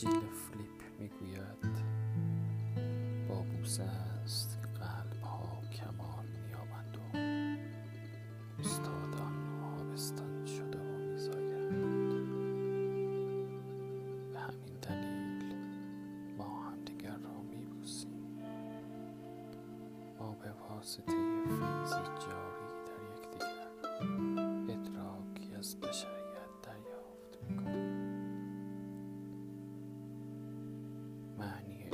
جیل فلیپ می‌گوید. با بوسه است قلب ها کمان مییابند و استادان آبستان شده و میزایند به همین دلیل ما همدیگر را میبوسیم. ما به واسطه فیض جاری در یکدیگر ادراکی از بشریت Mani